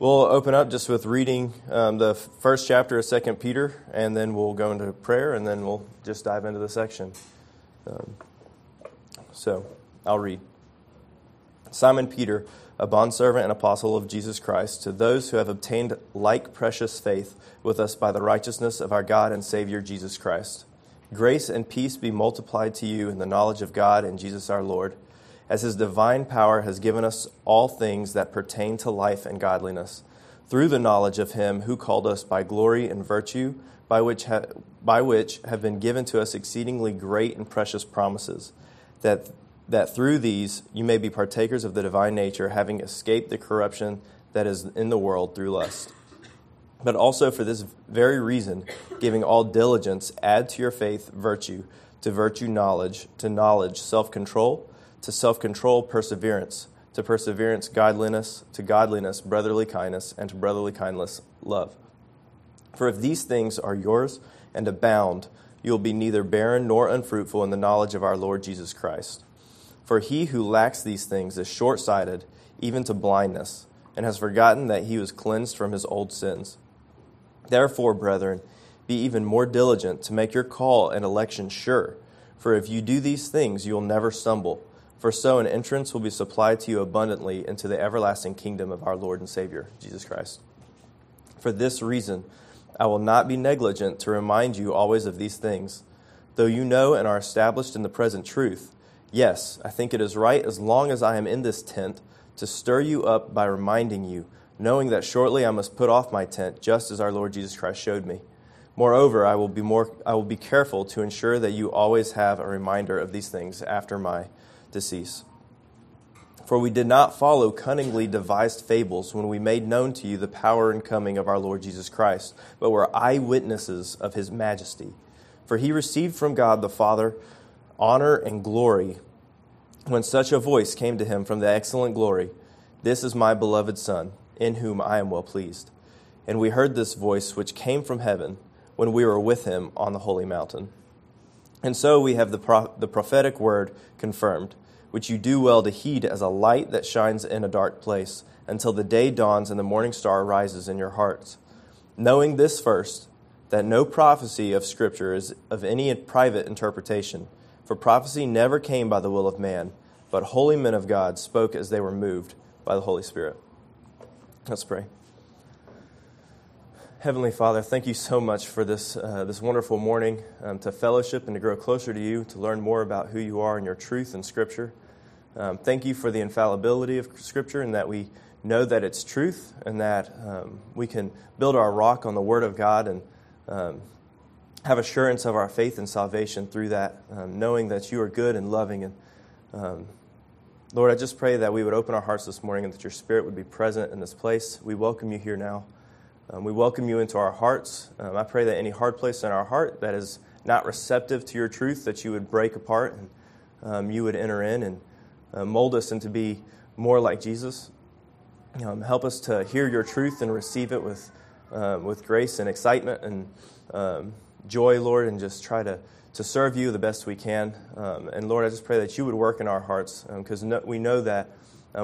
We'll open up just with reading um, the first chapter of Second Peter, and then we'll go into prayer, and then we'll just dive into the section. Um, so I'll read. Simon Peter, a bondservant and apostle of Jesus Christ, to those who have obtained like precious faith with us by the righteousness of our God and Savior Jesus Christ. Grace and peace be multiplied to you in the knowledge of God and Jesus our Lord as his divine power has given us all things that pertain to life and godliness, through the knowledge of him who called us by glory and virtue, by which, ha- by which have been given to us exceedingly great and precious promises, that, that through these you may be partakers of the divine nature, having escaped the corruption that is in the world through lust. But also for this very reason, giving all diligence, add to your faith virtue, to virtue knowledge, to knowledge self control to self control, perseverance, to perseverance, godliness, to godliness, brotherly kindness, and to brotherly kindness, love. For if these things are yours and abound, you will be neither barren nor unfruitful in the knowledge of our Lord Jesus Christ. For he who lacks these things is short sighted, even to blindness, and has forgotten that he was cleansed from his old sins. Therefore, brethren, be even more diligent to make your call and election sure. For if you do these things, you will never stumble for so an entrance will be supplied to you abundantly into the everlasting kingdom of our Lord and Savior, Jesus Christ. For this reason, I will not be negligent to remind you always of these things, though you know and are established in the present truth. Yes, I think it is right, as long as I am in this tent, to stir you up by reminding you, knowing that shortly I must put off my tent, just as our Lord Jesus Christ showed me. Moreover, I will be more I will be careful to ensure that you always have a reminder of these things after my decease. For we did not follow cunningly devised fables when we made known to you the power and coming of our Lord Jesus Christ, but were eyewitnesses of his majesty. For he received from God the Father honor and glory when such a voice came to him from the excellent glory This is my beloved Son, in whom I am well pleased. And we heard this voice which came from heaven when we were with him on the holy mountain. And so we have the, pro- the prophetic word confirmed, which you do well to heed as a light that shines in a dark place, until the day dawns and the morning star rises in your hearts. Knowing this first, that no prophecy of Scripture is of any private interpretation, for prophecy never came by the will of man, but holy men of God spoke as they were moved by the Holy Spirit. Let's pray. Heavenly Father, thank you so much for this, uh, this wonderful morning um, to fellowship and to grow closer to you, to learn more about who you are and your truth in Scripture. Um, thank you for the infallibility of Scripture and that we know that it's truth and that um, we can build our rock on the Word of God and um, have assurance of our faith and salvation through that, um, knowing that you are good and loving. And um, Lord, I just pray that we would open our hearts this morning and that your Spirit would be present in this place. We welcome you here now. Um, we welcome you into our hearts. Um, I pray that any hard place in our heart that is not receptive to your truth, that you would break apart and um, you would enter in and uh, mold us into be more like Jesus. Um, help us to hear your truth and receive it with, uh, with grace and excitement and um, joy, Lord, and just try to, to serve you the best we can. and Lord, I just pray that you would work in our hearts because no, we know that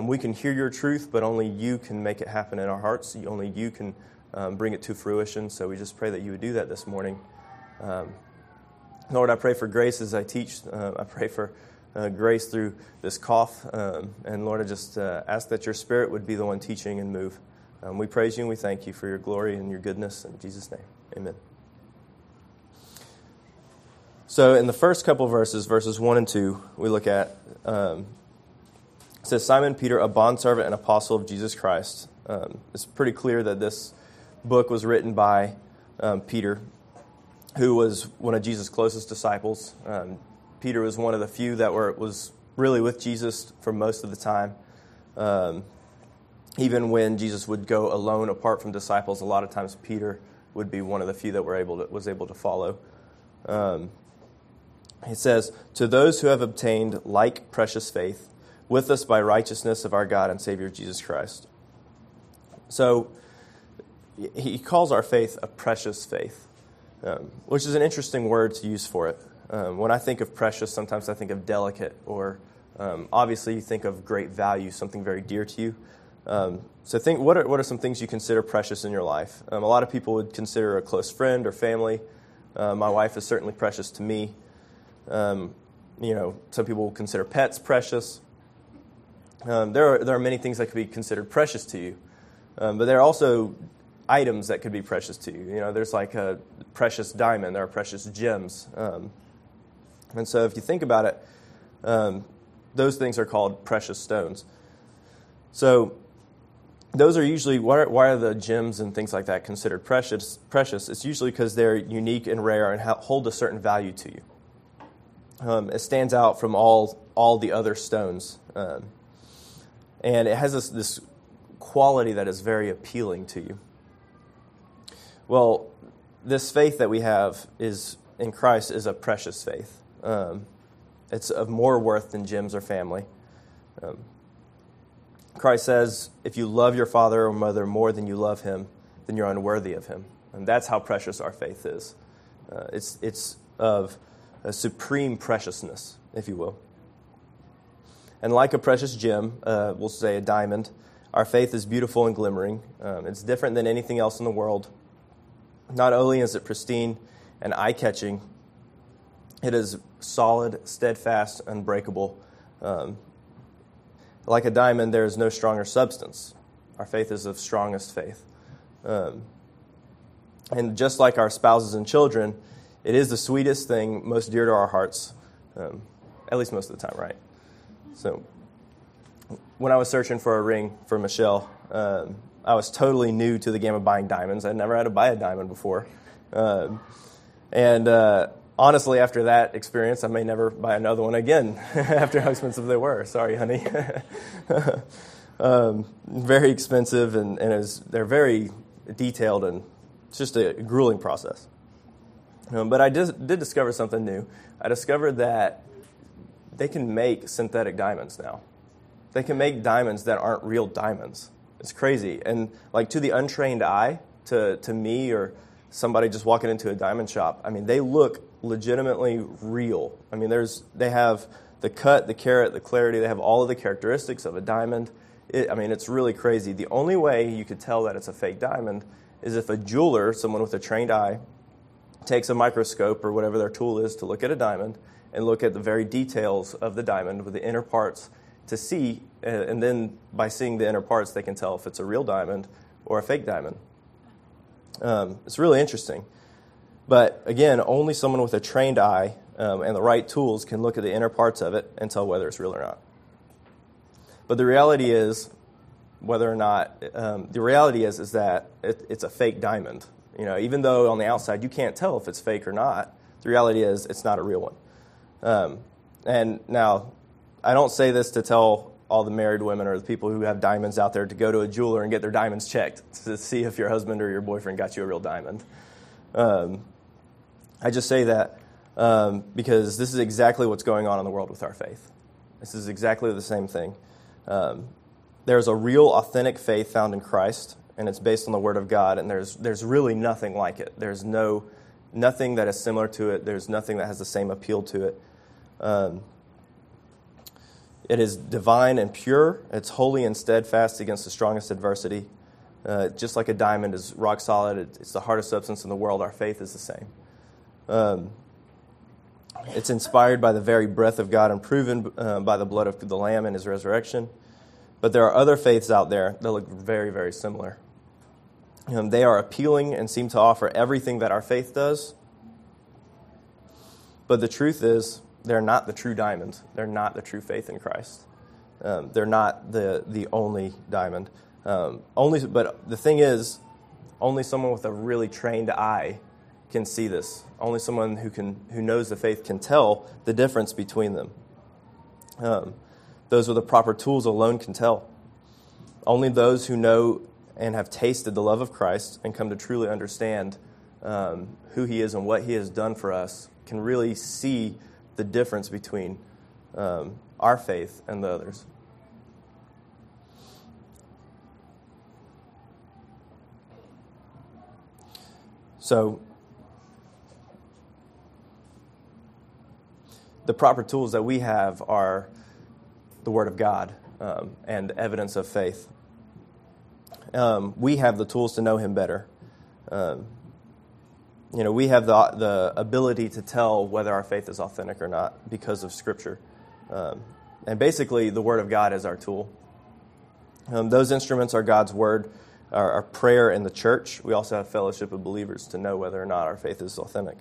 we can hear your truth, but only you can make it happen in our hearts. Only you can um, bring it to fruition. So we just pray that you would do that this morning. Um, Lord, I pray for grace as I teach. Uh, I pray for uh, grace through this cough. Um, and Lord, I just uh, ask that your spirit would be the one teaching and move. Um, we praise you and we thank you for your glory and your goodness. In Jesus' name, amen. So, in the first couple verses, verses 1 and 2, we look at um, it says, Simon Peter, a bondservant and apostle of Jesus Christ. Um, it's pretty clear that this book was written by um, Peter, who was one of Jesus' closest disciples. Um, Peter was one of the few that were was really with Jesus for most of the time. Um, even when Jesus would go alone, apart from disciples, a lot of times Peter would be one of the few that were able to, was able to follow. Um, it says, "To those who have obtained like precious faith, with us by righteousness of our God and Savior Jesus Christ." So he calls our faith a precious faith, um, which is an interesting word to use for it. Um, when I think of precious, sometimes I think of delicate, or um, obviously you think of great value, something very dear to you. Um, so think what are, what are some things you consider precious in your life? Um, a lot of people would consider a close friend or family. Uh, my wife is certainly precious to me. Um, you know, some people consider pets precious. There, are, there are many things that could be considered precious to you, um, but there are also items that could be precious to you. You know, there's like a precious diamond, there are precious gems. Um, and so if you think about it, um, those things are called precious stones. So those are usually why are, why are, the gems and things like that considered precious? Precious. It's usually because they're unique and rare and hold a certain value to you. Um, it stands out from all all the other stones, um, and it has this, this quality that is very appealing to you. Well, this faith that we have is in Christ is a precious faith. Um, it's of more worth than gems or family. Um, Christ says, if you love your father or mother more than you love him, then you're unworthy of him. And that's how precious our faith is. Uh, it's, it's of a supreme preciousness, if you will. And like a precious gem, uh, we'll say a diamond, our faith is beautiful and glimmering. Um, it's different than anything else in the world. Not only is it pristine and eye catching, it is solid, steadfast, unbreakable. Um, like a diamond, there is no stronger substance. Our faith is of strongest faith. Um, and just like our spouses and children, it is the sweetest thing, most dear to our hearts, um, at least most of the time, right? So, when I was searching for a ring for Michelle, um, I was totally new to the game of buying diamonds. I'd never had to buy a diamond before. Um, and uh, honestly, after that experience, I may never buy another one again after how expensive they were. Sorry, honey. um, very expensive, and, and was, they're very detailed, and it's just a grueling process. Um, but I did, did discover something new. I discovered that they can make synthetic diamonds now. They can make diamonds that aren't real diamonds. It's crazy. And like to the untrained eye, to, to me or somebody just walking into a diamond shop, I mean, they look legitimately real. I mean, there's they have the cut, the carat, the clarity. They have all of the characteristics of a diamond. It, I mean, it's really crazy. The only way you could tell that it's a fake diamond is if a jeweler, someone with a trained eye, takes a microscope or whatever their tool is to look at a diamond and look at the very details of the diamond with the inner parts to see, and then by seeing the inner parts, they can tell if it's a real diamond or a fake diamond. Um, it's really interesting. But again, only someone with a trained eye um, and the right tools can look at the inner parts of it and tell whether it's real or not. But the reality is, whether or not um, the reality is is that it, it's a fake diamond. You know, even though on the outside you can't tell if it's fake or not, the reality is it's not a real one. Um, and now, I don't say this to tell all the married women or the people who have diamonds out there to go to a jeweler and get their diamonds checked to see if your husband or your boyfriend got you a real diamond. Um, I just say that um, because this is exactly what's going on in the world with our faith. This is exactly the same thing. Um, there's a real, authentic faith found in Christ, and it's based on the Word of God, and there's, there's really nothing like it. There's no, nothing that is similar to it, there's nothing that has the same appeal to it. Um, it is divine and pure, it's holy and steadfast against the strongest adversity. Uh, just like a diamond is rock solid, it's the hardest substance in the world, our faith is the same. Um, it's inspired by the very breath of God and proven uh, by the blood of the Lamb and his resurrection. But there are other faiths out there that look very, very similar. Um, they are appealing and seem to offer everything that our faith does. But the truth is, they're not the true diamond. They're not the true faith in Christ. Um, they're not the, the only diamond. Um, only, but the thing is, only someone with a really trained eye can see this. Only someone who, can, who knows the faith can tell the difference between them. Um, those with the proper tools alone can tell. Only those who know and have tasted the love of Christ and come to truly understand um, who He is and what He has done for us can really see the difference between um, our faith and the others. So, the proper tools that we have are the Word of God um, and evidence of faith. um, we have the tools to know Him better. Um, you know, we have the, the ability to tell whether our faith is authentic or not because of Scripture. Um, and basically, the Word of God is our tool. Um, those instruments are God's Word, our, our, prayer in the church. We also have fellowship of believers to know whether or not our faith is authentic.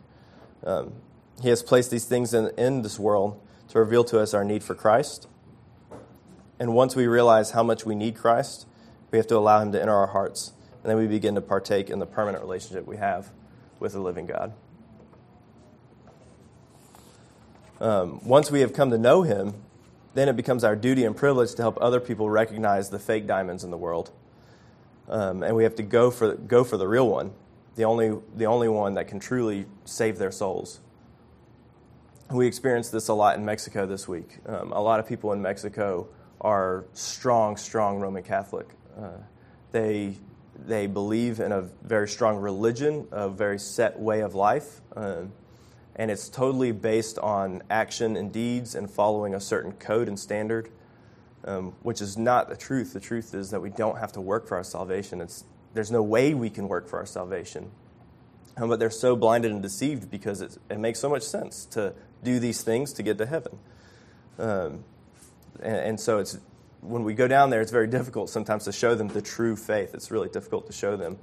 Um, he has placed these things in, in this world to reveal to us our need for Christ. And once we realize how much we need Christ, we have to allow Him to enter our hearts. And then we begin to partake in the permanent relationship we have with the living God. Um, once we have come to know Him, then it becomes our duty and privilege to help other people recognize the fake diamonds in the world. Um, and we have to go for, go for the real one, the only, the only one that can truly save their souls. We experienced this a lot in Mexico this week. Um, a lot of people in Mexico are strong, strong Roman Catholic. Uh, they, they believe in a very strong religion, a very set way of life. Um, and it's totally based on action and deeds and following a certain code and standard, um, which is not the truth. The truth is that we don't have to work for our salvation. It's, there's no way we can work for our salvation. Um, but they're so blinded and deceived because it, it, makes so much sense to do these things to get to heaven. Um, and, and so it's when we go down there, it's very difficult sometimes to show them the true faith. It's really difficult to show them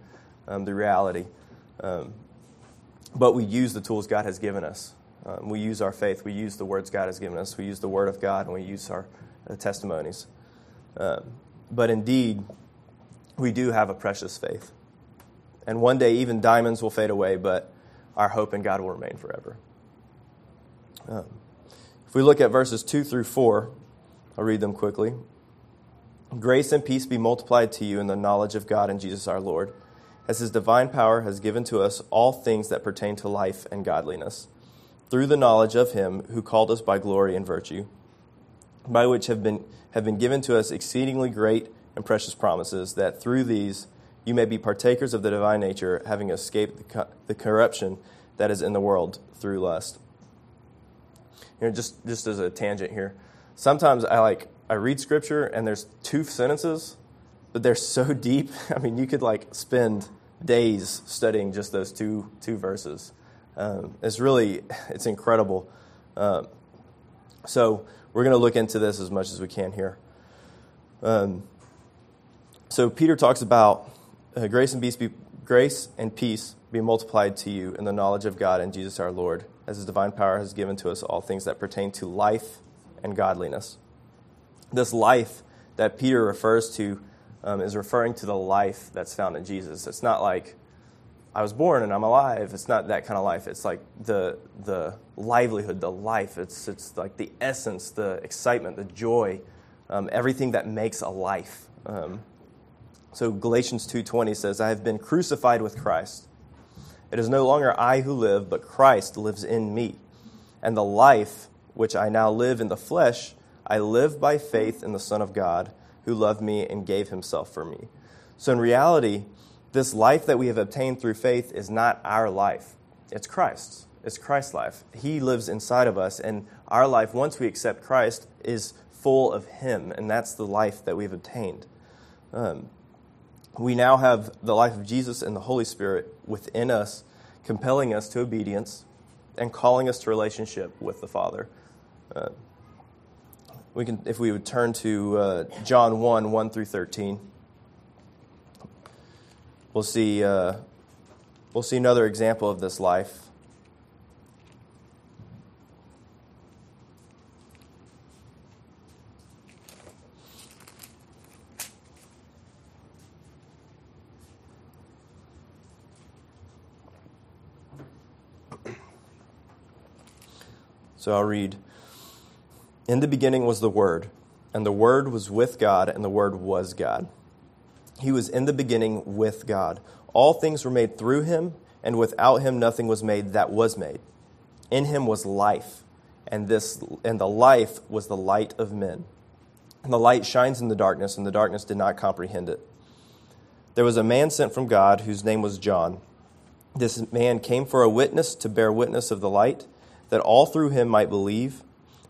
um, the reality. Um, but we use the tools God has given us. Um, we use our faith. We use the words God has given us. We use the Word of God, and we use our uh, testimonies. Um, but indeed, we do have a precious faith. And one day, even diamonds will fade away, but our hope in God will remain forever. Um, if we look at verses 2 through 4, I'll read them quickly. Grace and peace be multiplied to you in the knowledge of God and Jesus our Lord as his divine power has given to us all things that pertain to life and godliness, through the knowledge of him who called us by glory and virtue, by which have been, have been given to us exceedingly great and precious promises, that through these you may be partakers of the divine nature, having escaped the, co- the corruption that is in the world through lust. You know, just, just as a tangent here, sometimes I like I read scripture and there's two sentences but they're so deep. I mean, you could like spend days studying just those two two verses. Um, it's really it's incredible. Um, so we're going to look into this as much as we can here. Um, so Peter talks about uh, grace and peace be grace and peace be multiplied to you in the knowledge of God and Jesus our Lord, as His divine power has given to us all things that pertain to life and godliness. This life that Peter refers to um, is referring to the life that's found in Jesus. It's not like I was born and I'm alive. It's not that kind of life. It's like the the livelihood, the life. It's it's like the essence, the excitement, the joy, um, everything that makes a life. Um, so Galatians two twenty says, "I have been crucified with Christ. It is no longer I who live, but Christ lives in me, and the life which I now live in the flesh, I live by faith in the Son of God." who loved me and gave himself for me. So, in reality, this life that we have obtained through faith is not our life, it's Christ's. It's Christ's life. He lives inside of us, and our life, once we accept Christ, is full of Him, and that's the life that we've obtained. Um, we now have the life of Jesus and the Holy Spirit within us, compelling us to obedience and calling us to relationship with the Father. Uh, we can, if we would turn to uh, John 1 1 through 13, we'll see, uh, we'll see another example of this life. So I'll read. In the beginning was the Word, and the Word was with God, and the Word was God. He was in the beginning with God. All things were made through him, and without him nothing was made that was made. In him was life, and this and the life was the light of men. And the light shines in the darkness, and the darkness did not comprehend it. There was a man sent from God whose name was John. This man came for a witness to bear witness of the light, that all through him might believe.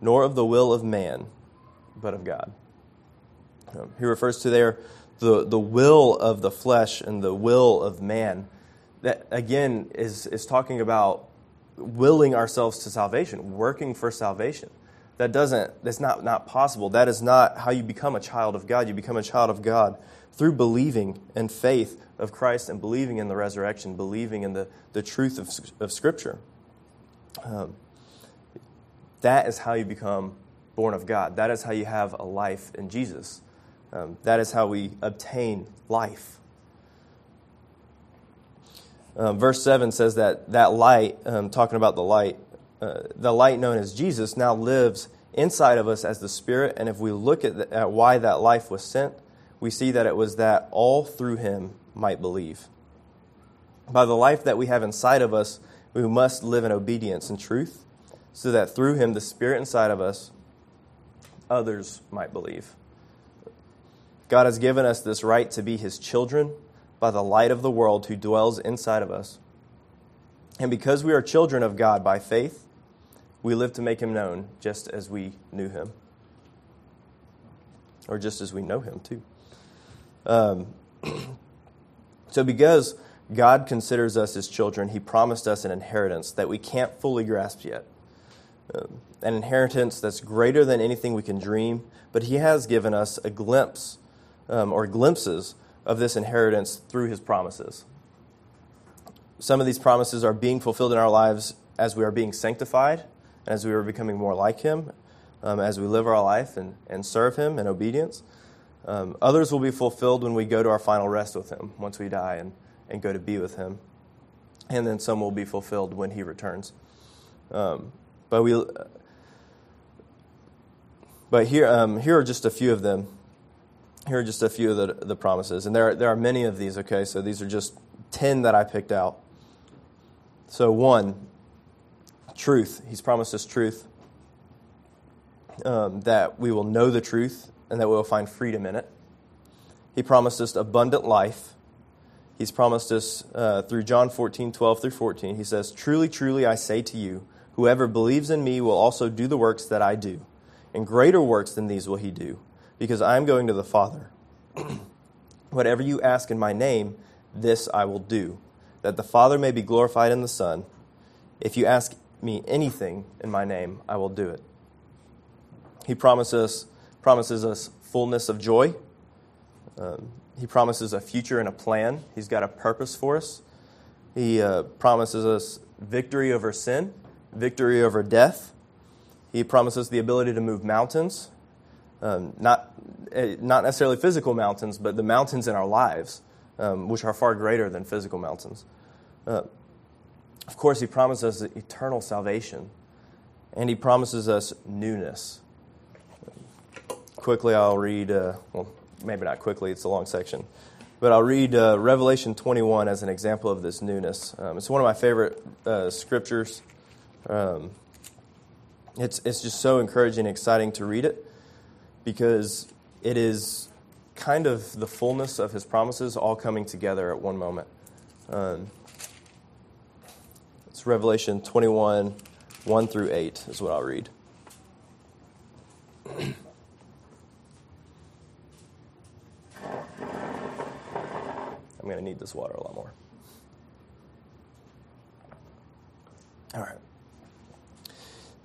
nor of the will of man, but of God. Um, he refers to there the, the will of the flesh and the will of man. That, again, is, is talking about willing ourselves to salvation, working for salvation. That doesn't, that's not, not possible. That is not how you become a child of God. You become a child of God through believing and faith of Christ and believing in the resurrection, believing in the, the truth of, of Scripture. Um, that is how you become born of God. That is how you have a life in Jesus. Um, that is how we obtain life. Um, verse 7 says that that light, um, talking about the light, uh, the light known as Jesus now lives inside of us as the Spirit. And if we look at, the, at why that life was sent, we see that it was that all through him might believe. By the life that we have inside of us, we must live in obedience and truth, so that through him, the Spirit inside of us, others might believe. God has given us this right to be his children by the light of the world who dwells inside of us. And because we are children of God by faith, we live to make him known just as we knew him. Or just as we know him, too. Um, so, because God considers us his children, he promised us an inheritance that we can't fully grasp yet. An inheritance that's greater than anything we can dream, but he has given us a glimpse um, or glimpses of this inheritance through his promises. Some of these promises are being fulfilled in our lives as we are being sanctified, as we are becoming more like him, um, as we live our life and, and serve him in obedience. Um, others will be fulfilled when we go to our final rest with him, once we die and, and go to be with him. And then some will be fulfilled when he returns. Um, but we, but here, um, here are just a few of them here are just a few of the, the promises. And there are, there are many of these, okay? So these are just 10 that I picked out. So, one, truth. He's promised us truth, um, that we will know the truth and that we will find freedom in it. He promised us abundant life. He's promised us uh, through John 14, 12 through 14. He says, Truly, truly, I say to you, whoever believes in me will also do the works that I do, and greater works than these will he do because I am going to the Father. Whatever you ask in my name, this I will do, that the Father may be glorified in the Son. If you ask me anything in my name, I will do it. He promises, promises us fullness of joy. Um, he promises a future and a plan. He's got a purpose for us. He uh, promises us victory over sin, victory over death. He promises the ability to move mountains, um, not, uh, not necessarily physical mountains, but the mountains in our lives, um, which are far greater than physical mountains. Uh, of course, He promises us eternal salvation, and He promises us newness. Quickly, I'll read, uh, well, maybe not quickly, it's a long section, but I'll read uh, Revelation 21 as an example of this newness. Um, it's one of my favorite uh, scriptures. Um, it's, it's just so encouraging and exciting to read it because it is kind of the fullness of his promises all coming together at one moment. Um, it's Revelation 21, 1 through 8 is what I'll read. I'm going to need this water a lot more. All right.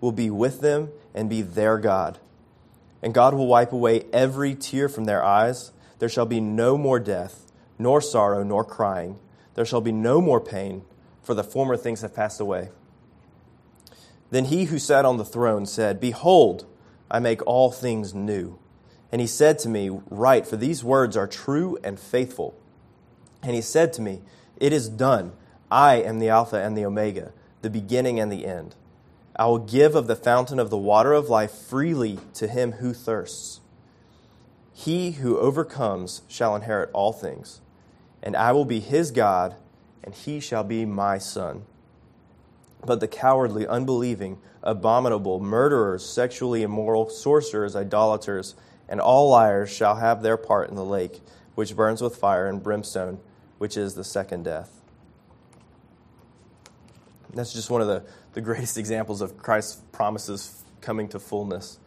will be with them and be their God and God will wipe away every tear from their eyes. There shall be no more death, nor sorrow, nor crying. There shall be no more pain, for the former things have passed away. Then he who sat on the throne said, Behold, I make all things new. And he said to me, Write, for these words are true and faithful. And he said to me, It is done. I am the Alpha and the Omega, the beginning and the end. I will give of the fountain of the water of life freely to him who thirsts. He who overcomes shall inherit all things, and I will be his God, and he shall be my son. But the cowardly, unbelieving, abominable, murderers, sexually immoral, sorcerers, idolaters, and all liars shall have their part in the lake, which burns with fire and brimstone, which is the second death. That's just one of the, the greatest examples of Christ's promises coming to fullness.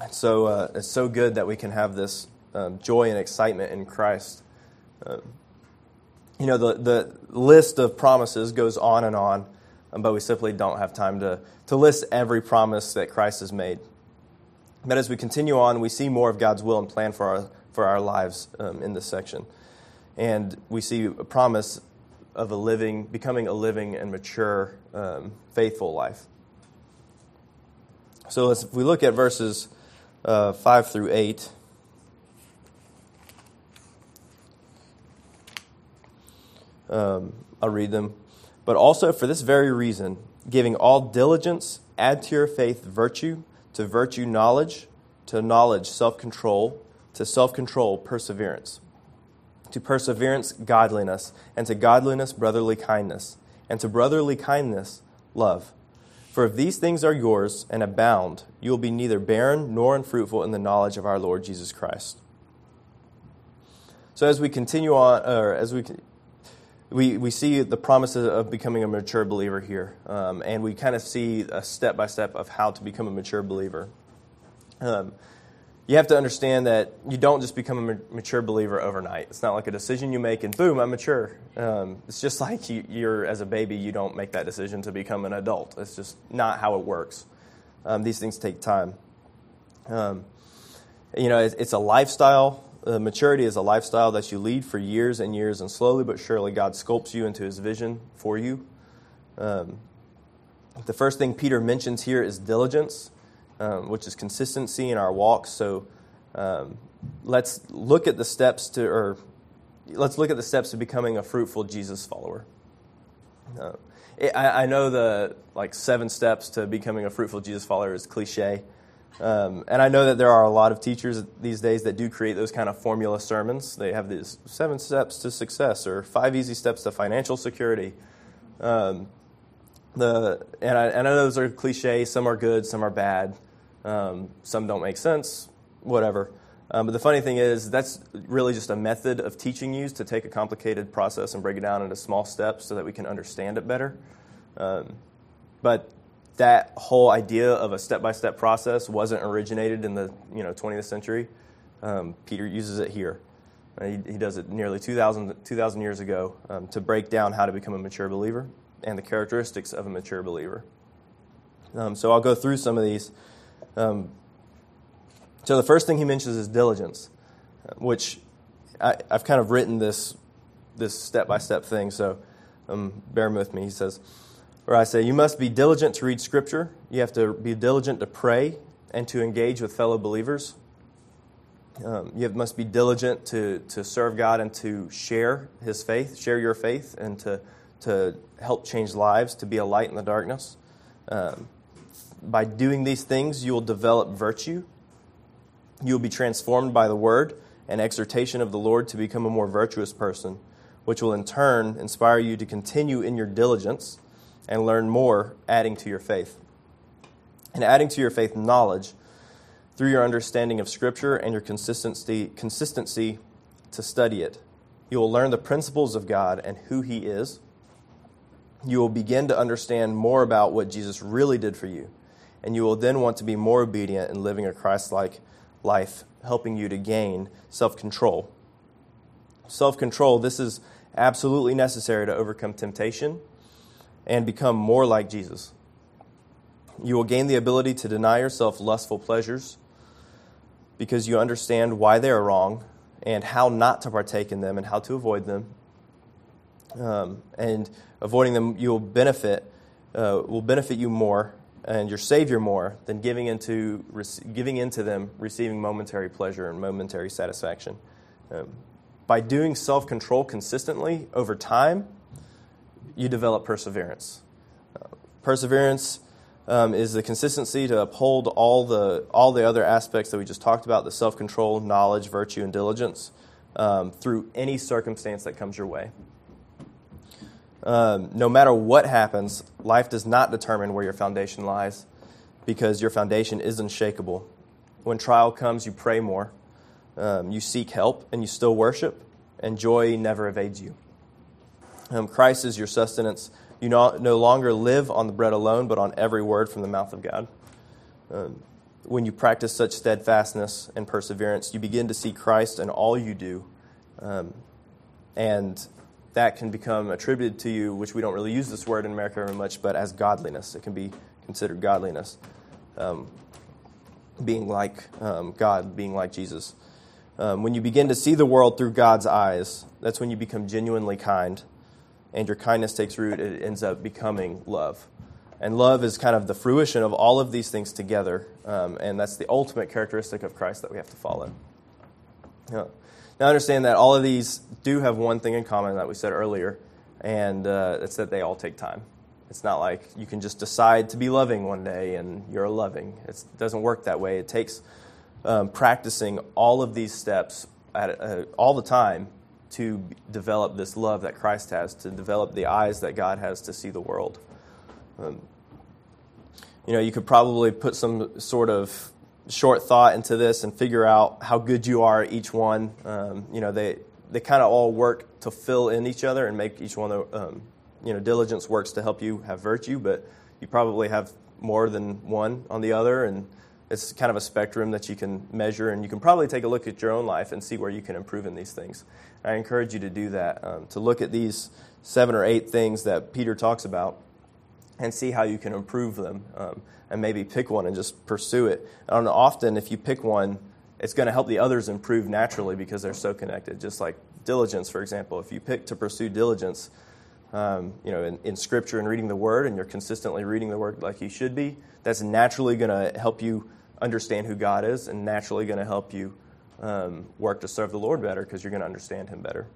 And so uh, it's so good that we can have this um, joy and excitement in Christ. Uh, you know, the, the list of promises goes on and on, but we simply don't have time to, to list every promise that Christ has made. But as we continue on, we see more of God's will and plan for our, for our lives um, in this section. And we see a promise of a living, becoming a living and mature, um, faithful life. So if we look at verses uh, 5 through 8, um, I'll read them. But also for this very reason, giving all diligence, add to your faith virtue, to virtue knowledge, to knowledge self control, to self control perseverance to perseverance, godliness, and to godliness, brotherly kindness, and to brotherly kindness, love. For if these things are yours and abound, you will be neither barren nor unfruitful in the knowledge of our Lord Jesus Christ. So as we continue on, or as we we, we see the promises of becoming a mature believer here, um, and we kind of see a step by step of how to become a mature believer. Um, you have to understand that you don't just become a mature believer overnight. It's not like a decision you make and boom, I'm mature. Um, it's just like you, are as a baby, you don't make that decision to become an adult. It's just not how it works. Um, these things take time. Um, you know, it's, it's a lifestyle. Uh, maturity is a lifestyle that you lead for years and years, and slowly but surely, God sculpts you into His vision for you. Um, the first thing Peter mentions here is diligence um, which is consistency in our walks. So um, let's look at the steps to, or let's look at the steps to becoming a fruitful Jesus follower. Uh, I, I, know the like seven steps to becoming a fruitful Jesus follower is cliche. Um, and I know that there are a lot of teachers these days that do create those kind of formula sermons. They have these seven steps to success or five easy steps to financial security. Um, the and I, and I know those are cliche. Some are good, some are bad. Um, some don't make sense, whatever. Um, but the funny thing is, that's really just a method of teaching you to take a complicated process and break it down into small steps so that we can understand it better. Um, but that whole idea of a step-by-step process wasn't originated in the you know 20th century. Um, Peter uses it here. Uh, he, he, does it nearly 2,000, 2,000 years ago um, to break down how to become a mature believer and the characteristics of a mature believer. Um, so I'll go through some of these. Um, so the first thing he mentions is diligence, which I, have kind of written this this step by step thing. So um, bear with me. He says, or I say, you must be diligent to read Scripture. You have to be diligent to pray and to engage with fellow believers. Um, you have, must be diligent to, to serve God and to share His faith, share your faith, and to, to help change lives, to be a light in the darkness. Um, by doing these things, you will develop virtue. You will be transformed by the word and exhortation of the Lord to become a more virtuous person, which will in turn inspire you to continue in your diligence and learn more, adding to your faith. And adding to your faith knowledge through your understanding of Scripture and your consistency, consistency to study it. You will learn the principles of God and who He is. You will begin to understand more about what Jesus really did for you and you will then want to be more obedient in living a Christ like life, helping you to gain self control. Self control, this is absolutely necessary to overcome temptation and become more like Jesus. You will gain the ability to deny yourself lustful pleasures because you understand why they are wrong and how not to partake in them and how to avoid them. Um, and avoiding them, you will benefit uh, will benefit you more and your Savior more than giving into giving into them, receiving momentary pleasure and momentary satisfaction. Um, by doing self control consistently over time, you develop perseverance. Uh, perseverance um, is the consistency to uphold all the, all the other aspects that we just talked about the self control, knowledge, virtue, and diligence um, through any circumstance that comes your way. Um, no matter what happens, life does not determine where your foundation lies because your foundation is unshakable. When trial comes, you pray more, um, you seek help, and you still worship, and joy never evades you. Um, Christ is your sustenance you no, no longer live on the bread alone, but on every word from the mouth of God. Um, when you practice such steadfastness and perseverance, you begin to see Christ in all you do. Um, and that can become attributed to you, which we don't really use this word in America very much, but as godliness. It can be considered godliness. Um, being like um, God, being like Jesus. Um, when you begin to see the world through God's eyes, that's when you become genuinely kind and your kindness takes root, it ends up becoming love. And love is kind of the fruition of all of these things together. Um, and that's the ultimate characteristic of Christ that we have to follow. Yeah. Now, understand that all of these do have one thing in common that we said earlier, and uh, it's that they all take time. It's not like you can just decide to be loving one day and you're loving. It's, it doesn't work that way. It takes um, practicing all of these steps at, uh, all the time to develop this love that Christ has, to develop the eyes that God has to see the world. Um, you know, you could probably put some sort of short thought into this and figure out how good you are at each one. Um, you know, they they kind of all work to fill in each other and make each one. Um, you know, diligence works to help you have virtue, but you probably have more than one on the other, and it's kind of a spectrum that you can measure, and you can probably take a look at your own life and see where you can improve in these things. I encourage you to do that, um, to look at these seven or eight things that Peter talks about and see how you can improve them, um, and maybe pick one and just pursue it. And often, if you pick one, it's going to help the others improve naturally because they're so connected. Just like diligence, for example, if you pick to pursue diligence, um, you know, in, in, Scripture and reading the Word, and you're consistently reading the Word like you should be, that's naturally going to help you understand who God is, and naturally going to help you um, work to serve the Lord better because you're going to understand Him better.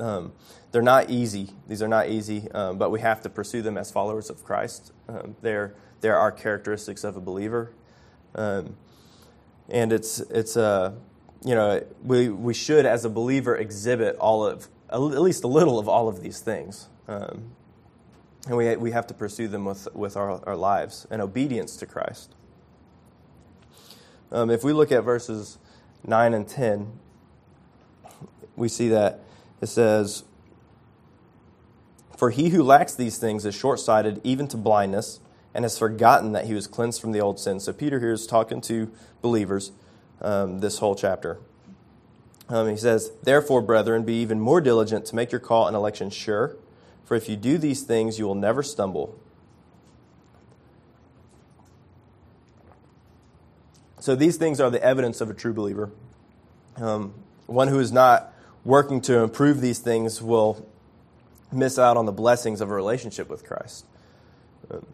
Um, they're not easy. These are not easy, um, but we have to pursue them as followers of Christ. Um, they're, they're our characteristics of a believer. Um, and it's, it's uh, you know, we, we should, as a believer, exhibit all of at least a little of all of these things. Um, and we, we have to pursue them with, with our, our lives and obedience to Christ. Um, if we look at verses 9 and 10, we see that it says, For he who lacks these things is short sighted even to blindness and has forgotten that he was cleansed from the old sin. So Peter here is talking to believers um, this whole chapter. Um, he says, Therefore, brethren, be even more diligent to make your call and election sure, for if you do these things, you will never stumble. So, these things are the evidence of a true believer. Um, one who is not working to improve these things will miss out on the blessings of a relationship with Christ. Um,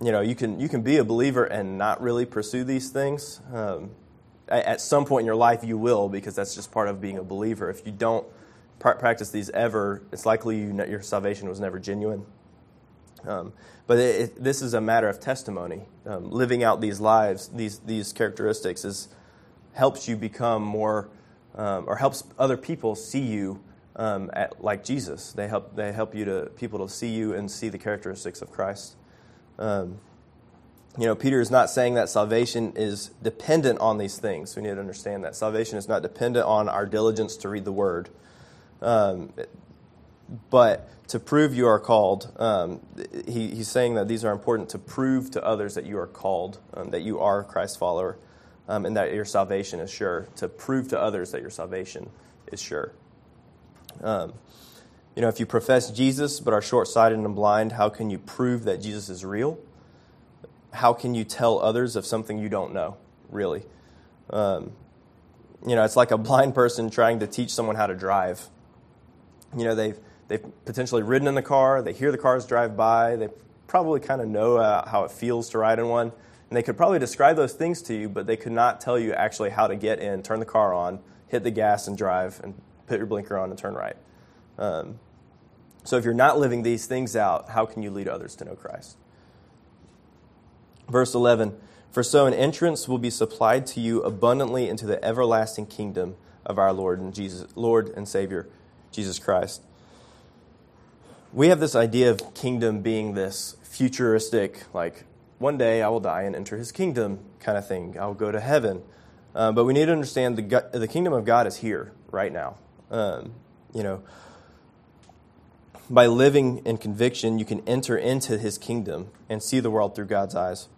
you know, you can, you can be a believer and not really pursue these things. Um, at some point in your life you will because that's just part of being a believer if you don't practice these ever it's likely you your salvation was never genuine um, but it, it, this is a matter of testimony um, living out these lives these, these characteristics is helps you become more um, or helps other people see you um, at, like jesus they help, they help you to people to see you and see the characteristics of christ um, you know, Peter is not saying that salvation is dependent on these things. We need to understand that. Salvation is not dependent on our diligence to read the word. Um, but to prove you are called, um, he, he's saying that these are important to prove to others that you are called, um, that you are a Christ follower, um, and that your salvation is sure. To prove to others that your salvation is sure. Um, you know, if you profess Jesus but are short sighted and blind, how can you prove that Jesus is real? how can you tell others of something you don't know, really? Um, you know, it's like a blind person trying to teach someone how to drive. You know, they've, they've potentially ridden in the car, they hear the cars drive by, they probably kind of know uh, how it feels to ride in one, and they could probably describe those things to you, but they could not tell you actually how to get in, turn the car on, hit the gas and drive, and put your blinker on and turn right. Um, so if you're not living these things out, how can you lead others to know Christ? Verse 11 For so an entrance will be supplied to you abundantly into the everlasting kingdom of our Lord and Jesus, Lord and Savior, Jesus Christ. We have this idea of kingdom being this futuristic, like, one day I will die and enter his kingdom kind of thing. I'll go to heaven. Uh, but we need to understand the, the kingdom of God is here right now. Um, you know, by living in conviction, you can enter into his kingdom and see the world through God's eyes.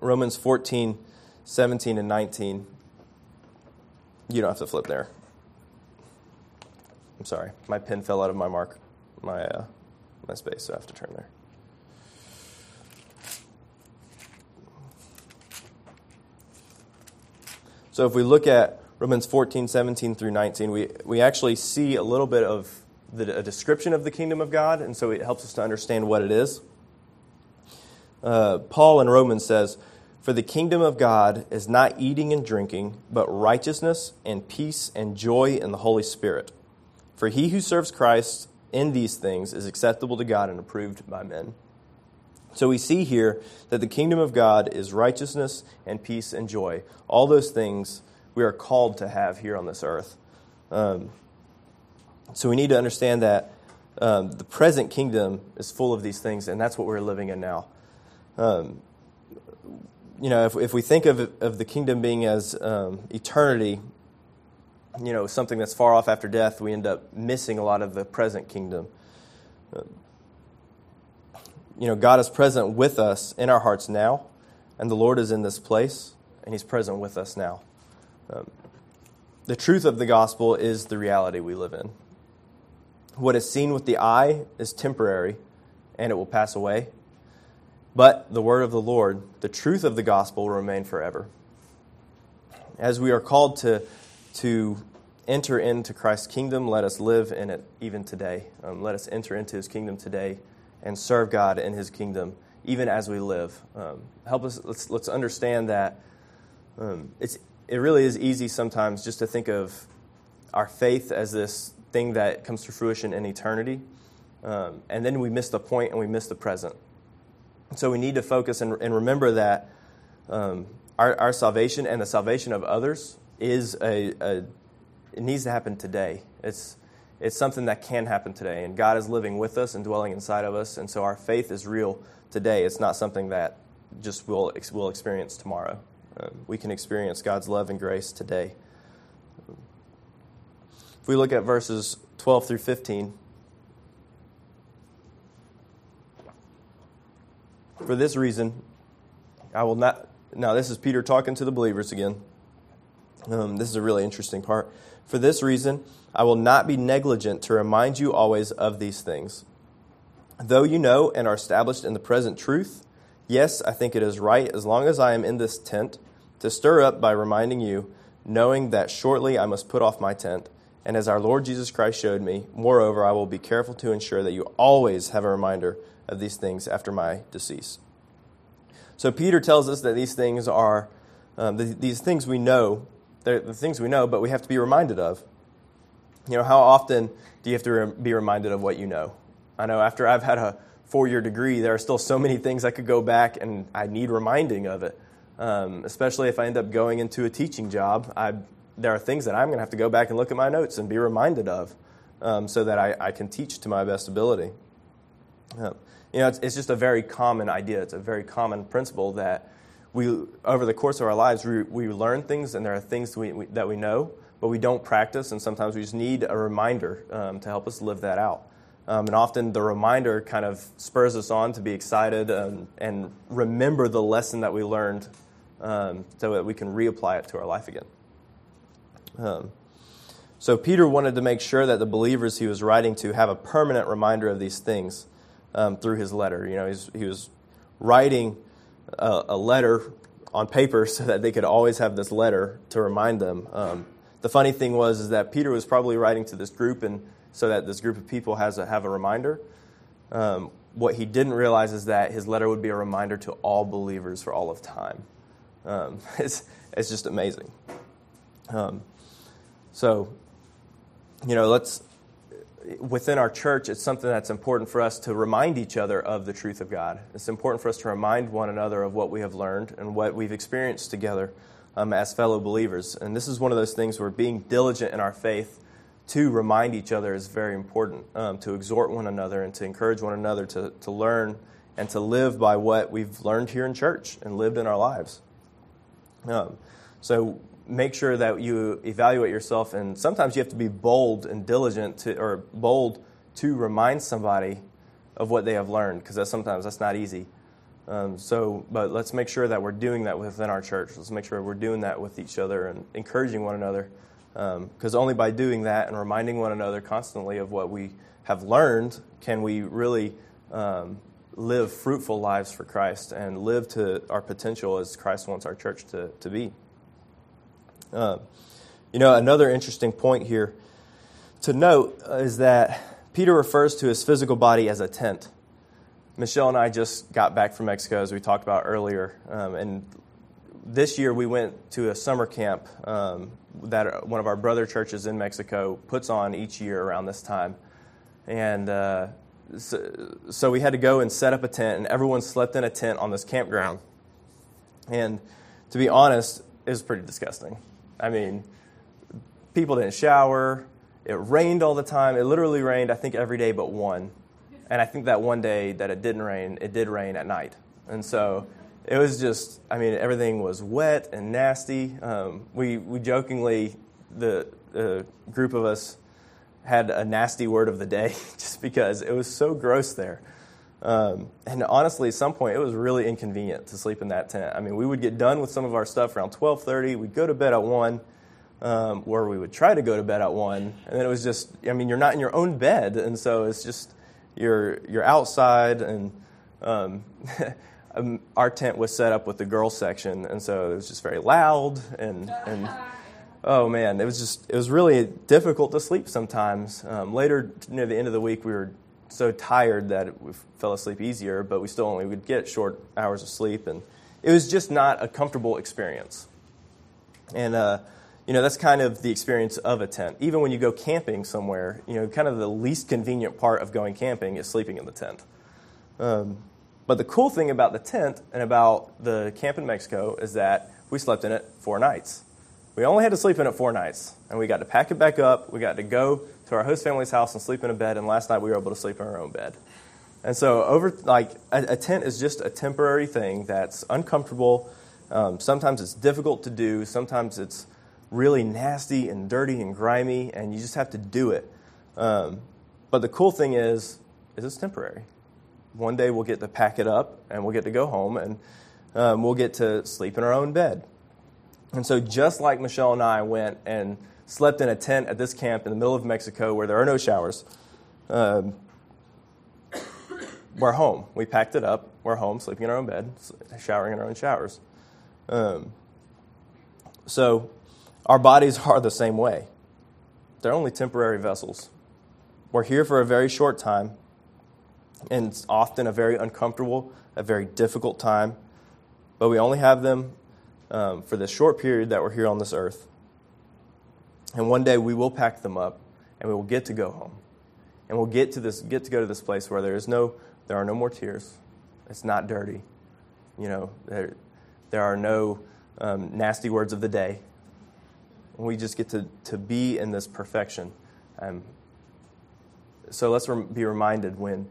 Romans 14, 17, and 19. You don't have to flip there. I'm sorry. My pen fell out of my mark, my, uh, my space, so I have to turn there. So if we look at Romans 14, 17 through 19, we, we actually see a little bit of the, a description of the kingdom of God, and so it helps us to understand what it is. Uh, Paul in Romans says, For the kingdom of God is not eating and drinking, but righteousness and peace and joy in the Holy Spirit. For he who serves Christ in these things is acceptable to God and approved by men. So we see here that the kingdom of God is righteousness and peace and joy. All those things we are called to have here on this earth. Um, so we need to understand that um, the present kingdom is full of these things, and that's what we're living in now. Um, you know, if, if we think of, of the kingdom being as um, eternity, you know, something that's far off after death, we end up missing a lot of the present kingdom. You know, God is present with us in our hearts now, and the Lord is in this place, and He's present with us now. Um, the truth of the gospel is the reality we live in. What is seen with the eye is temporary and it will pass away. But the word of the Lord, the truth of the gospel, will remain forever. As we are called to, to enter into Christ's kingdom, let us live in it even today. Um, let us enter into his kingdom today and serve God in his kingdom even as we live. Um, help us, let's, let's understand that um, it's, it really is easy sometimes just to think of our faith as this thing that comes to fruition in eternity. Um, and then we miss the point and we miss the present. So we need to focus and, and remember that um, our, our, salvation and the salvation of others is a, a, it needs to happen today. It's it's something that can happen today, and God is living with us and dwelling inside of us, and so our faith is real today. It's not something that just we'll, we'll experience tomorrow. Um, we can experience God's love and grace today. If we look at verses 12 through 15, for this reason, I will not. Now, this is Peter talking to the believers again. Um, this is a really interesting part. For this reason, I will not be negligent to remind you always of these things. Though you know and are established in the present truth, yes, I think it is right, as long as I am in this tent, to stir up by reminding you, knowing that shortly I must put off my tent and as our Lord Jesus Christ showed me, moreover, I will be careful to ensure that you always have a reminder of these things after my decease. So Peter tells us that these things are um, the, these things we know. They're the things we know, but we have to be reminded of. You know, how often do you have to be reminded of what you know? I know after I've had a four-year degree, there are still so many things I could go back and I need reminding of it. Um, especially if I end up going into a teaching job, I there are things that I'm going to have to go back and look at my notes and be reminded of um, so that I, I, can teach to my best ability. Uh, you know, it's, it's, just a very common idea. It's a very common principle that we, over the course of our lives, we, we learn things and there are things we, we, that we know, but we don't practice, and sometimes we just need a reminder um, to help us live that out. Um, and often the reminder kind of spurs us on to be excited and, remember the lesson that we learned um, so that we can reapply it to our life again. Um, so Peter wanted to make sure that the believers he was writing to have a permanent reminder of these things um, through his letter. You know, he was writing a, a, letter on paper so that they could always have this letter to remind them. Um, the funny thing was is that Peter was probably writing to this group, and so that this group of people has a, have a reminder. Um, what he didn't realize is that his letter would be a reminder to all believers for all of time. Um, it's, it's just amazing. Um, so, you know, let's within our church, it's something that's important for us to remind each other of the truth of God. It's important for us to remind one another of what we have learned and what we've experienced together um, as fellow believers. And this is one of those things where being diligent in our faith to remind each other is very important, um, to exhort one another and to encourage one another to, to learn and to live by what we've learned here in church and lived in our lives. Um, so make sure that you evaluate yourself, and sometimes you have to be bold and diligent to, or bold to remind somebody of what they have learned, because sometimes that's not easy. Um, so, but let's make sure that we're doing that within our church. Let's make sure we're doing that with each other and encouraging one another, because um, only by doing that and reminding one another constantly of what we have learned can we really um, live fruitful lives for Christ and live to our potential as Christ wants our church to, to be. Uh, you know, another interesting point here to note is that Peter refers to his physical body as a tent. Michelle and I just got back from Mexico, as we talked about earlier, um, and this year we went to a summer camp um, that one of our brother churches in Mexico puts on each year around this time, and uh, so, so we had to go and set up a tent, and everyone slept in a tent on this campground. And to be honest, it was pretty disgusting. I mean, people didn't shower. It rained all the time. It literally rained, I think, every day but one. And I think that one day that it didn't rain, it did rain at night. And so it was just, I mean, everything was wet and nasty. Um, we, we jokingly, the, the group of us had a nasty word of the day just because it was so gross there. Um, and honestly, at some point, it was really inconvenient to sleep in that tent. I mean, we would get done with some of our stuff around 12:30. We'd go to bed at one, um, or we would try to go to bed at one, and then it was just. I mean, you're not in your own bed, and so it's just you're you're outside, and um, um our tent was set up with the girls section, and so it was just very loud and and. Oh man, it was just it was really difficult to sleep sometimes. Um, later near the end of the week, we were so tired that we fell asleep easier, but we still only would get short hours of sleep, and it was just not a comfortable experience. And uh, you know that's kind of the experience of a tent. Even when you go camping somewhere, you know, kind of the least convenient part of going camping is sleeping in the tent. Um, but the cool thing about the tent and about the camp in Mexico is that we slept in it four nights. We only had to sleep in it four nights, and we got to pack it back up. We got to go to our host family's house and sleep in a bed. And last night we were able to sleep in our own bed. And so, over like a, a tent is just a temporary thing that's uncomfortable. Um, sometimes it's difficult to do. Sometimes it's really nasty and dirty and grimy, and you just have to do it. Um, but the cool thing is, is it's temporary. One day we'll get to pack it up, and we'll get to go home, and um, we'll get to sleep in our own bed. And so, just like Michelle and I went and slept in a tent at this camp in the middle of Mexico where there are no showers. Um, we're home. We packed it up. We're home, sleeping in our own bed, showering in our own showers. Um, so, our bodies are the same way. They're only temporary vessels. We're here for a very short time, and it's often a very uncomfortable, a very difficult time, but we only have them um, for this short period that we're here on this earth. And one day we will pack them up and we will get to go home. And we'll get to this get to go to this place where there is no there are no more tears. It's not dirty. You know, there there are no um, nasty words of the day. We just get to, to be in this perfection. Um, so let's be reminded when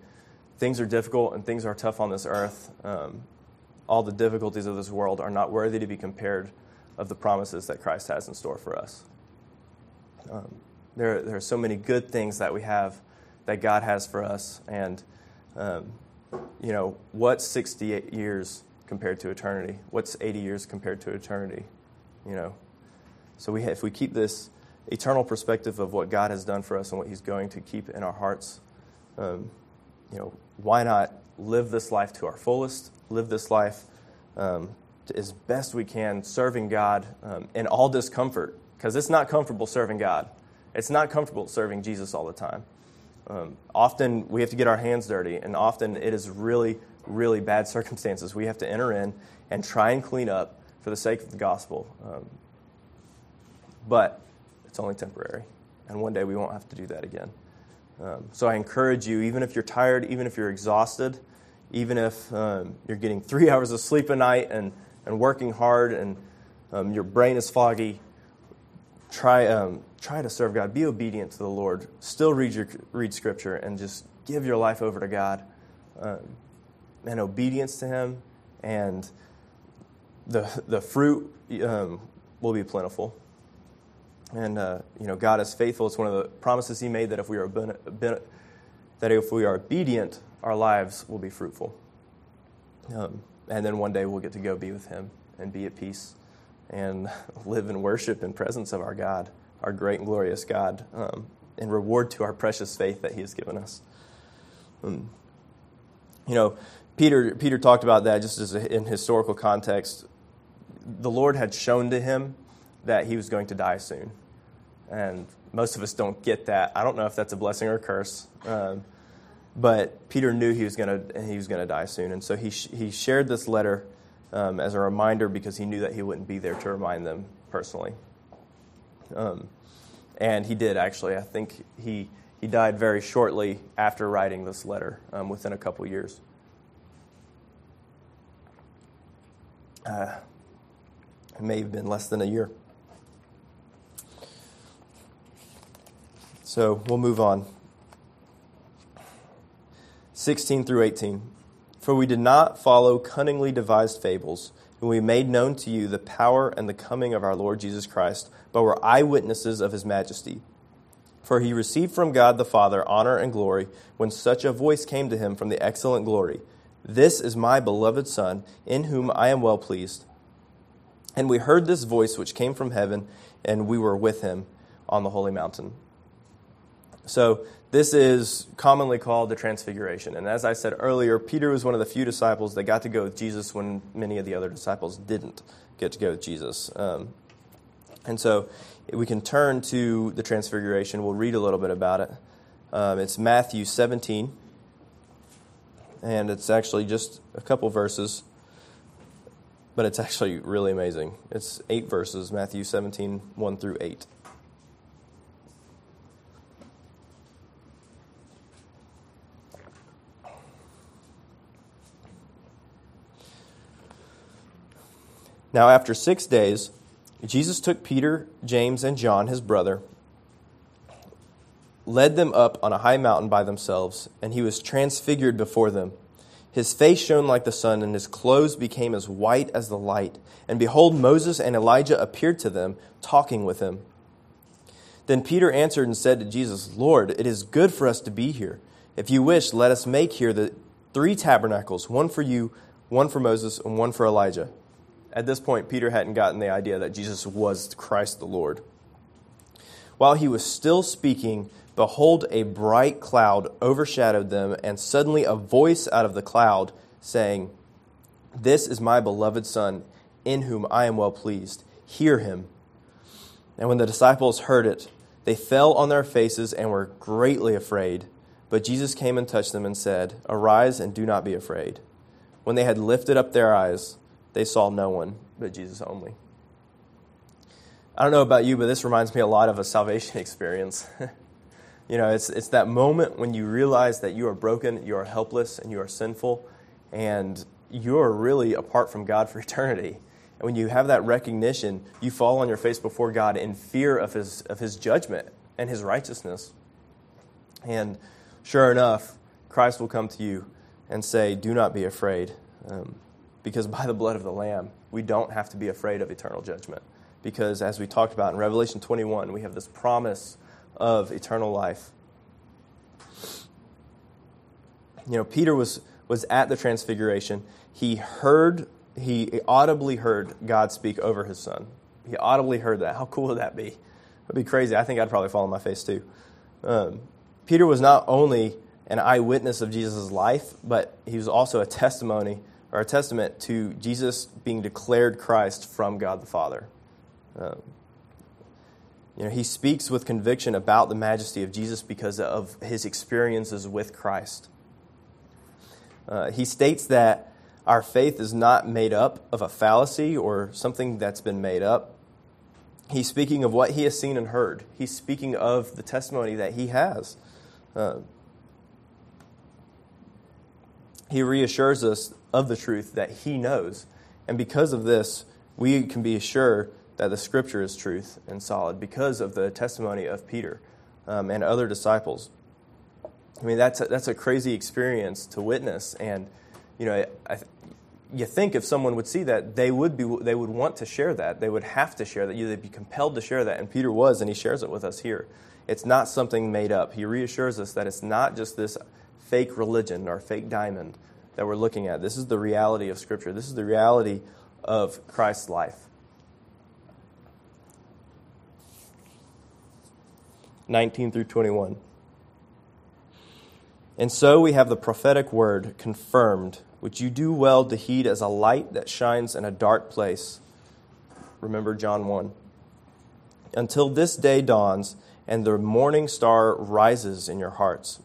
things are difficult and things are tough on this earth, um, all the difficulties of this world are not worthy to be compared of the promises that Christ has in store for us. Um, there, there are so many good things that we have that God has for us. And, um, you know, what's 68 years compared to eternity? What's 80 years compared to eternity? You know, so we, if we keep this eternal perspective of what God has done for us and what He's going to keep in our hearts, um, you know, why not live this life to our fullest? Live this life um, as best we can, serving God um, in all discomfort, because it's not comfortable serving God. It's not comfortable serving Jesus all the time. Um, often we have to get our hands dirty, and often it is really, really bad circumstances. We have to enter in and try and clean up for the sake of the gospel. Um, but it's only temporary, and one day we won't have to do that again. Um, so I encourage you, even if you're tired, even if you're exhausted, even if um, you're getting three hours of sleep a night and, and working hard and um, your brain is foggy, try, um, try to serve God. Be obedient to the Lord. Still read, your, read Scripture and just give your life over to God um, and obedience to Him, and the, the fruit um, will be plentiful. And uh, you know, God is faithful. It's one of the promises He made that if we are ben- ben- that if we are obedient, our lives will be fruitful. Um, and then one day we'll get to go be with Him and be at peace and live and worship in presence of our God, our great and glorious God, um, in reward to our precious faith that He has given us. Um, you know, Peter, Peter talked about that just as a, in historical context. The Lord had shown to him that he was going to die soon. And most of us don't get that. I don't know if that's a blessing or a curse. Um, but Peter knew he was going to he was going to die soon, and so he sh- he shared this letter um, as a reminder because he knew that he wouldn't be there to remind them personally. Um, and he did actually. I think he he died very shortly after writing this letter, um, within a couple years. Uh, it may have been less than a year. So we'll move on. 16 through 18. For we did not follow cunningly devised fables, when we made known to you the power and the coming of our Lord Jesus Christ, but were eyewitnesses of his majesty. For he received from God the Father honor and glory when such a voice came to him from the excellent glory This is my beloved Son, in whom I am well pleased. And we heard this voice which came from heaven, and we were with him on the holy mountain. So, this is commonly called the Transfiguration. And as I said earlier, Peter was one of the few disciples that got to go with Jesus when many of the other disciples didn't get to go with Jesus. Um, and so we can turn to the Transfiguration. We'll read a little bit about it. Um, it's Matthew 17, and it's actually just a couple verses, but it's actually really amazing. It's eight verses, Matthew 17, 1 through 8. Now, after six days, Jesus took Peter, James, and John, his brother, led them up on a high mountain by themselves, and he was transfigured before them. His face shone like the sun, and his clothes became as white as the light. And behold, Moses and Elijah appeared to them, talking with him. Then Peter answered and said to Jesus, Lord, it is good for us to be here. If you wish, let us make here the three tabernacles one for you, one for Moses, and one for Elijah. At this point, Peter hadn't gotten the idea that Jesus was Christ the Lord. While he was still speaking, behold, a bright cloud overshadowed them, and suddenly a voice out of the cloud saying, This is my beloved Son, in whom I am well pleased. Hear him. And when the disciples heard it, they fell on their faces and were greatly afraid. But Jesus came and touched them and said, Arise and do not be afraid. When they had lifted up their eyes, they saw no one but Jesus only. I don't know about you, but this reminds me a lot of a salvation experience. you know, it's, it's that moment when you realize that you are broken, you are helpless, and you are sinful, and you are really apart from God for eternity. And when you have that recognition, you fall on your face before God in fear of His, of his judgment and His righteousness. And sure enough, Christ will come to you and say, Do not be afraid. Um, because by the blood of the Lamb, we don't have to be afraid of eternal judgment. Because as we talked about in Revelation 21, we have this promise of eternal life. You know, Peter was, was at the transfiguration. He heard, he audibly heard God speak over his son. He audibly heard that. How cool would that be? Would be crazy. I think I'd probably fall on my face too. Um, Peter was not only an eyewitness of Jesus' life, but he was also a testimony or a testament to Jesus being declared Christ from God the Father. Um, you know, he speaks with conviction about the majesty of Jesus because of his experiences with Christ. Uh, he states that our faith is not made up of a fallacy or something that's been made up. He's speaking of what he has seen and heard. He's speaking of the testimony that he has. Uh, he reassures us of the truth that he knows. And because of this, we can be sure that the scripture is truth and solid because of the testimony of Peter um, and other disciples. I mean, that's a, that's a crazy experience to witness. And, you know, I, you think if someone would see that, they would, be, they would want to share that. They would have to share that. You they'd be compelled to share that. And Peter was, and he shares it with us here. It's not something made up. He reassures us that it's not just this fake religion or fake diamond that we're looking at. This is the reality of Scripture. This is the reality of Christ's life. 19 through 21. And so we have the prophetic word confirmed, which you do well to heed as a light that shines in a dark place. Remember John 1. Until this day dawns and the morning star rises in your hearts,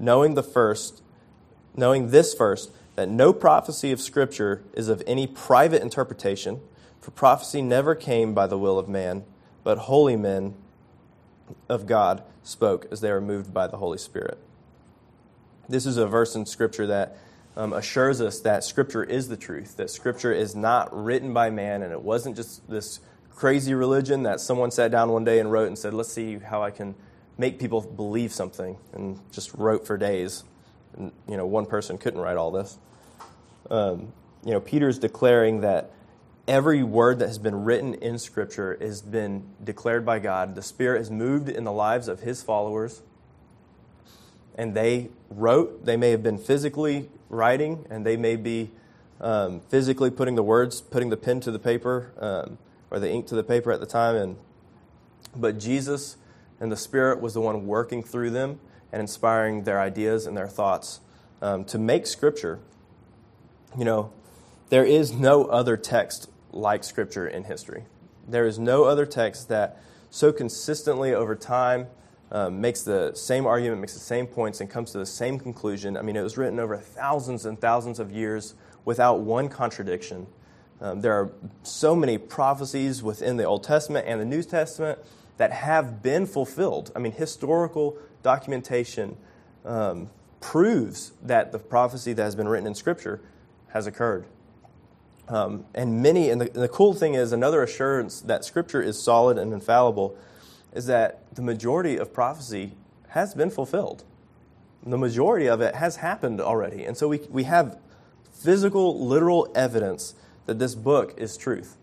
knowing the first, knowing this first, that no prophecy of Scripture is of any private interpretation, for prophecy never came by the will of man, but holy men of God spoke as they were moved by the Holy Spirit. This is a verse in Scripture that um, assures us that Scripture is the truth, that Scripture is not written by man, and it wasn't just this crazy religion that someone sat down one day and wrote and said, let's see how I can make people believe something, and just wrote for days. And, you know, one person couldn't write all this. Um, you know, Peter's declaring that every word that has been written in Scripture has been declared by God. The Spirit has moved in the lives of His followers, and they wrote. They may have been physically writing, and they may be um, physically putting the words, putting the pen to the paper, um, or the ink to the paper at the time. And but Jesus and the Spirit was the one working through them and inspiring their ideas and their thoughts um, to make Scripture. You know, there is no other text like Scripture in history. There is no other text that so consistently over time um, makes the same argument, makes the same points, and comes to the same conclusion. I mean, it was written over thousands and thousands of years without one contradiction. Um, there are so many prophecies within the Old Testament and the New Testament that have been fulfilled. I mean, historical documentation um, proves that the prophecy that has been written in Scripture has occurred. Um, and many, and the, and the cool thing is, another assurance that Scripture is solid and infallible is that the majority of prophecy has been fulfilled. The majority of it has happened already. And so we, we have physical, literal evidence that this book is truth.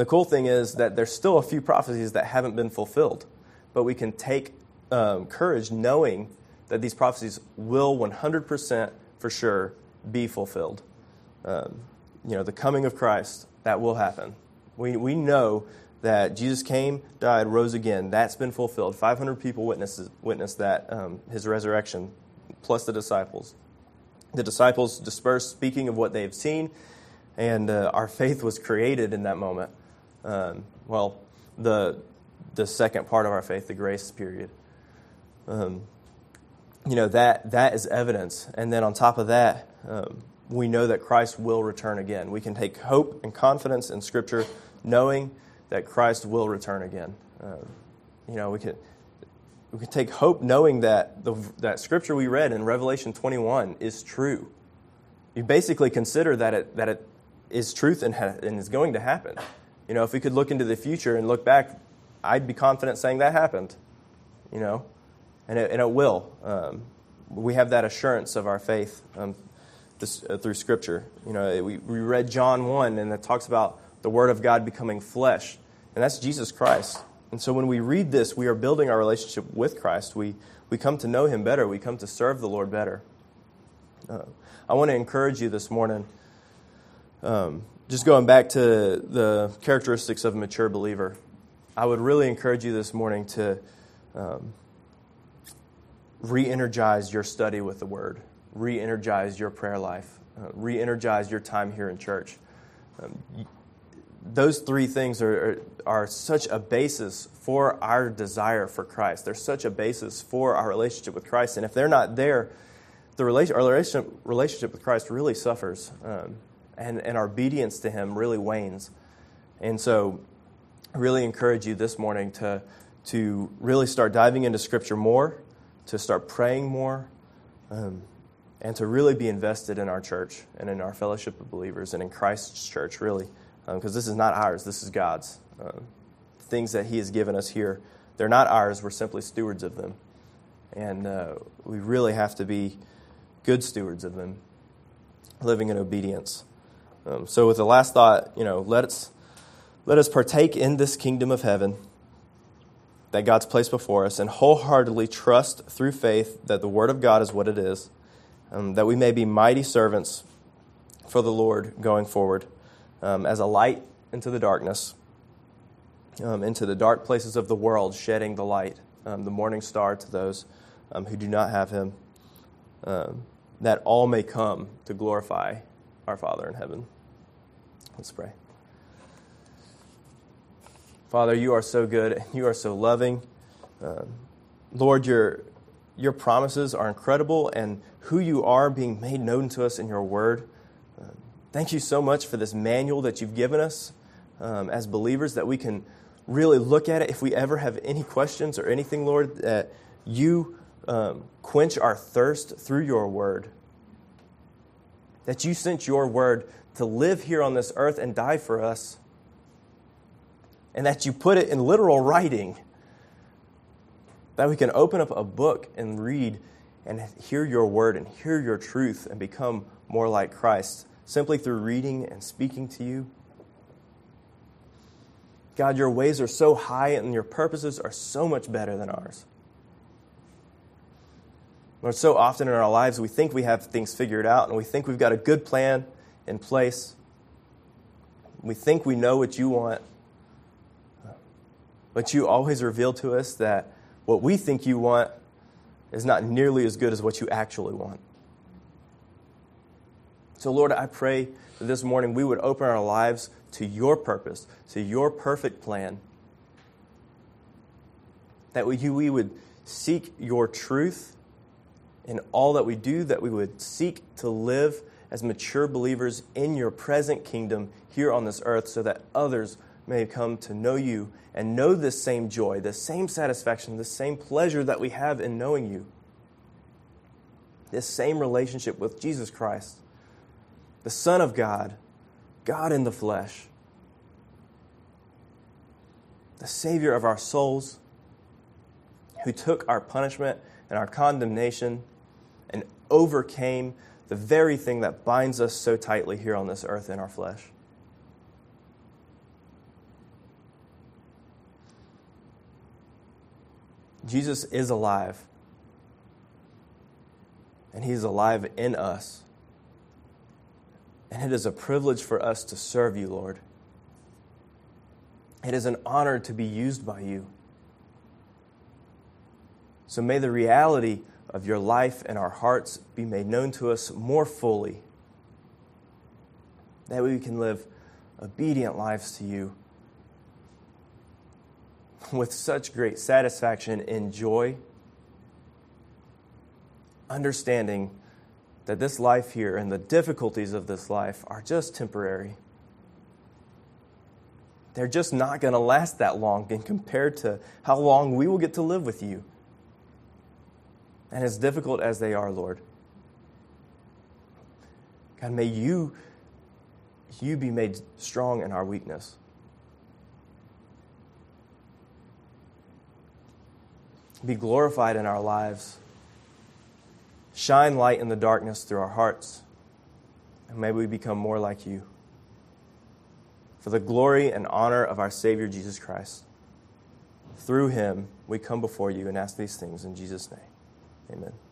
The cool thing is that there's still a few prophecies that haven't been fulfilled, but we can take um, courage knowing that these prophecies will 100% for sure be fulfilled um, you know, the coming of Christ, that will happen. We, we know that Jesus came, died, rose again. That's been fulfilled. 500 people witnessed, witnessed that, um, his resurrection, plus the disciples. The disciples dispersed, speaking of what they have seen, and uh, our faith was created in that moment. Um, well, the, the second part of our faith, the grace period. Um, you know, that, that is evidence. And then on top of that, um, we know that Christ will return again. We can take hope and confidence in Scripture, knowing that Christ will return again. Uh, you know, we can we can take hope knowing that the that Scripture we read in Revelation 21 is true. You basically consider that it that it is truth and, ha- and is going to happen. You know, if we could look into the future and look back, I'd be confident saying that happened. You know, and it, and it will. Um, we have that assurance of our faith. Um, this, uh, through Scripture. You know, we, we read John 1, and it talks about the Word of God becoming flesh, and that's Jesus Christ. And so when we read this, we are building our relationship with Christ. We, we come to know Him better, we come to serve the Lord better. Uh, I want to encourage you this morning, um, just going back to the characteristics of a mature believer. I would really encourage you this morning to um, re energize your study with the Word re energize your prayer life. uh, re energize your time here in church. Um, those three things are, are, are, such a basis for our desire for Christ. They're such a basis for our relationship with Christ. And if they're not there, the relation, our relationship, relationship with Christ really suffers, um, and, and our obedience to Him really wanes. And so, I really encourage you this morning to, to really start diving into Scripture more, to start praying more, um, and to really be invested in our church and in our fellowship of believers and in Christ's church, really because um, this is not ours, this is God's. Uh, things that He has given us here, they're not ours, we're simply stewards of them. And uh, we really have to be good stewards of them, living in obedience. Um, so, with the last thought, you know, let us, let us partake in this kingdom of heaven that God's placed before us and wholeheartedly trust through faith that the Word of God is what it is, um, that we may be mighty servants for the Lord going forward um, as a light into the darkness, um, into the dark places of the world, shedding the light, um, the morning star to those um, who do not have him, um, that all may come to glorify our Father in heaven. Let's pray. Father, you are so good. And you are so loving. Um, Lord, your, your promises are incredible, and who you are being made known to us in your word. Thank you so much for this manual that you've given us um, as believers that we can really look at it. If we ever have any questions or anything, Lord, that you um, quench our thirst through your word. That you sent your word to live here on this earth and die for us. And that you put it in literal writing. That we can open up a book and read and hear your word and hear your truth and become more like Christ simply through reading and speaking to you. God, your ways are so high and your purposes are so much better than ours. Lord, so often in our lives we think we have things figured out and we think we've got a good plan in place. We think we know what you want. But you always reveal to us that what we think you want is not nearly as good as what you actually want. So, Lord, I pray that this morning we would open our lives to your purpose, to your perfect plan. That we, would seek your truth in all that we do, that we would seek to live as mature believers in your present kingdom here on this earth so that others may come to know you and know this same joy, the same satisfaction, the same pleasure that we have in knowing you. This same relationship with Jesus Christ the Son of God, God in the flesh, the Savior of our souls, who took our punishment and our condemnation and overcame the very thing that binds us so tightly here on this earth in our flesh. Jesus is alive, and He's alive in us. And it is a privilege for us to serve you, Lord. It is an honor to be used by you. So may the reality of your life and our hearts be made known to us more fully, that we can live obedient lives to you with such great satisfaction and joy, understanding that this life here and the difficulties of this life are just temporary. They're just not going to last that long in compared to how long we will get to live with you. And as difficult as they are, Lord, God, may you, you be made strong in our weakness. Be glorified in our lives Shine light in the darkness through our hearts, and may we become more like you. For the glory and honor of our Savior Jesus Christ. Through him, we come before you and ask these things in Jesus' name. Amen.